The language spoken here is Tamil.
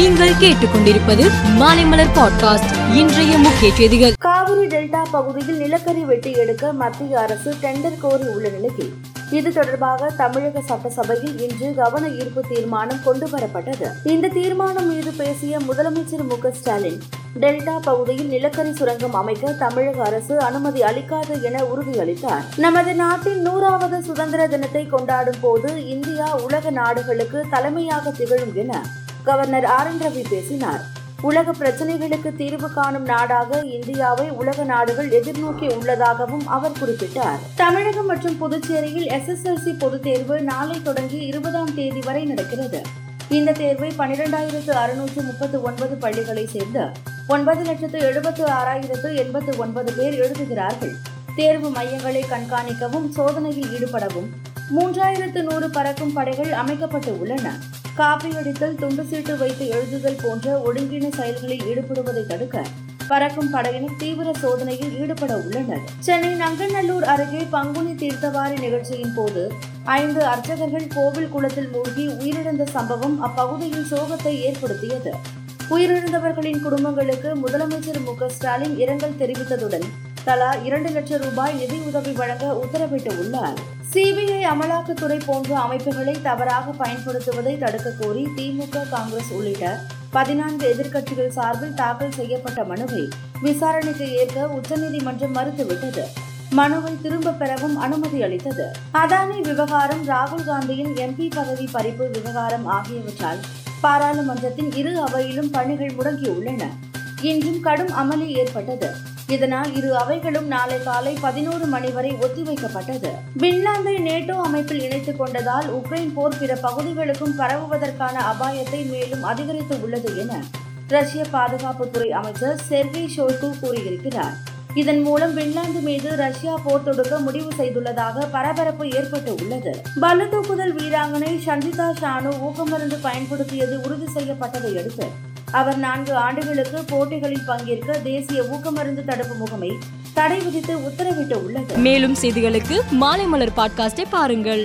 நீங்கள் கேட்டுக்கொண்டிருப்பது மாலைமலர் பாட்காஸ்ட். இன்றைய முக்கிய செய்திகள். காவிரி டெல்டா பகுதியில் நிலக்கரி வெட்டி எடுக்க மத்திய அரசு டெண்டர் கோரி உள்ள நிலையில் இது தொடர்பாக தமிழக சட்டசபையில் இன்று கவன ஈர்ப்பு தீர்மானம் கொண்டுவரப்பட்டது. இந்த தீர்மானம் மீது பேசிய முதலமைச்சர் மு ஸ்டாலின் டெல்டா பகுதியில் நிலக்கரி சுரங்கம் அமைக்க தமிழக அரசு அனுமதி அளிக்காது என உறுதியளித்தார். நமது நாட்டின் நூறாவது சுதந்திர தினத்தை கொண்டாடும் போது இந்தியா உலக நாடுகளுக்கு தலைமையாக திகழும் என கவர்னர் ஆர் என் ரவி பேசினார். உலக பிரச்சனைகளுக்கு தீர்வு காணும் நாடாக இந்தியாவை உலக நாடுகள் எதிர்நோக்கி உள்ளதாகவும் அவர் குறிப்பிட்டார். தமிழகம் மற்றும் புதுச்சேரியில் எஸ்எஸ்எல்சி பொதுத் தேர்வு நாளை தொடங்கி இருபதாம் தேதி வரை நடக்கிறது. இந்த தேர்வை பனிரெண்டாயிரத்து அறுநூற்று முப்பத்து ஒன்பது பள்ளிகளை சேர்ந்த ஒன்பது லட்சத்து எழுபத்து ஆறாயிரத்து எண்பத்து ஒன்பது பேர் எழுதுகிறார்கள். தேர்வு மையங்களை கண்காணிக்கவும் சோதனையில் ஈடுபடவும் மூன்றாயிரத்து நூறு பறக்கும் படைகள் அமைக்கப்பட்டு உள்ளன. காப்பியடித்தல் துண்டு சீட்டு வைத்து எழுதுதல் போன்ற ஒழுங்கின செயல்களில் ஈடுபடுவதை தடுக்க பறக்கும் படையினர் தீவிர சோதனையில் ஈடுபட உள்ளனர். சென்னை நங்கநல்லூர் அருகே பங்குனி தீர்த்தவாரி நிகழ்ச்சியின் போது ஐந்து அர்ச்சகர்கள் கோவில் குளத்தில் மூழ்கி உயிரிழந்த சம்பவம் அப்பகுதியில் சோகத்தை ஏற்படுத்தியது. உயிரிழந்தவர்களின் குடும்பங்களுக்கு முதலமைச்சர் மு க ஸ்டாலின் இரங்கல் தெரிவித்ததுடன் தலா இரண்டு லட்சம் ரூபாய் நிதி உதவி வழங்க உத்தரவிட்டு உள்ளார். சிபிஐ அமலாக்கத்துறை போன்ற அமைப்புகளை தவறாக பயன்படுத்துவதை தடுக்க கோரி திமுக காங்கிரஸ் உள்ளிட்ட பதினான்கு எதிர்க்கட்சிகள் சார்பில் தாக்கல் செய்யப்பட்ட மனுவை விசாரணைக்கு ஏற்க உச்சநீதிமன்றம் மறுத்துவிட்டது. மனுவை திரும்ப பெறவும் அனுமதி அளித்தது. அதானி விவகாரம் ராகுல் காந்தியின் எம்பி பதவி பறிப்பு விவகாரம் ஆகியவற்றால் பாராளுமன்றத்தின் இரு அவையிலும் பணிகள் முடங்கியுள்ளன. இன்றும் கடும் அமளி ஏற்பட்டது. இதனால் இரு அவைகளும் நாளை காலை பதினோரு மணி வரை ஒத்திவைக்கப்பட்டது பின்லாந்தை நேட்டோ அமைப்பில் இணைத்துக் கொண்டதால் உக்ரைன் போர் பிற பகுதிகளுக்கும் பரவுவதற்கான அபாயத்தை மேலும் அதிகரித்து உள்ளது என ரஷ்ய பாதுகாப்புத்துறை அமைச்சர் செர்கி ஷோய்கு கூறியிருக்கிறார். இதன் மூலம் பின்லாந்து மீது ரஷ்யா போர் தொடுக்க முடிவு செய்துள்ளதாக பரபரப்பு ஏற்பட்டு உள்ளது. பளு வீராங்கனை சஞ்சிதா ஷானு ஊக்கமருந்து பயன்படுத்தியது உறுதி செய்யப்பட்டதை அடுத்து அவர் நான்கு ஆண்டுகளுக்கு போட்டிகளில் பங்கேற்க தேசிய ஊக்கமருந்து தடுப்பு முகமை தடை விதித்து உத்தரவிட்டு உள்ளது மேலும் செய்திகளுக்கு மாலை மலர் பாட்காஸ்டை பாருங்கள்.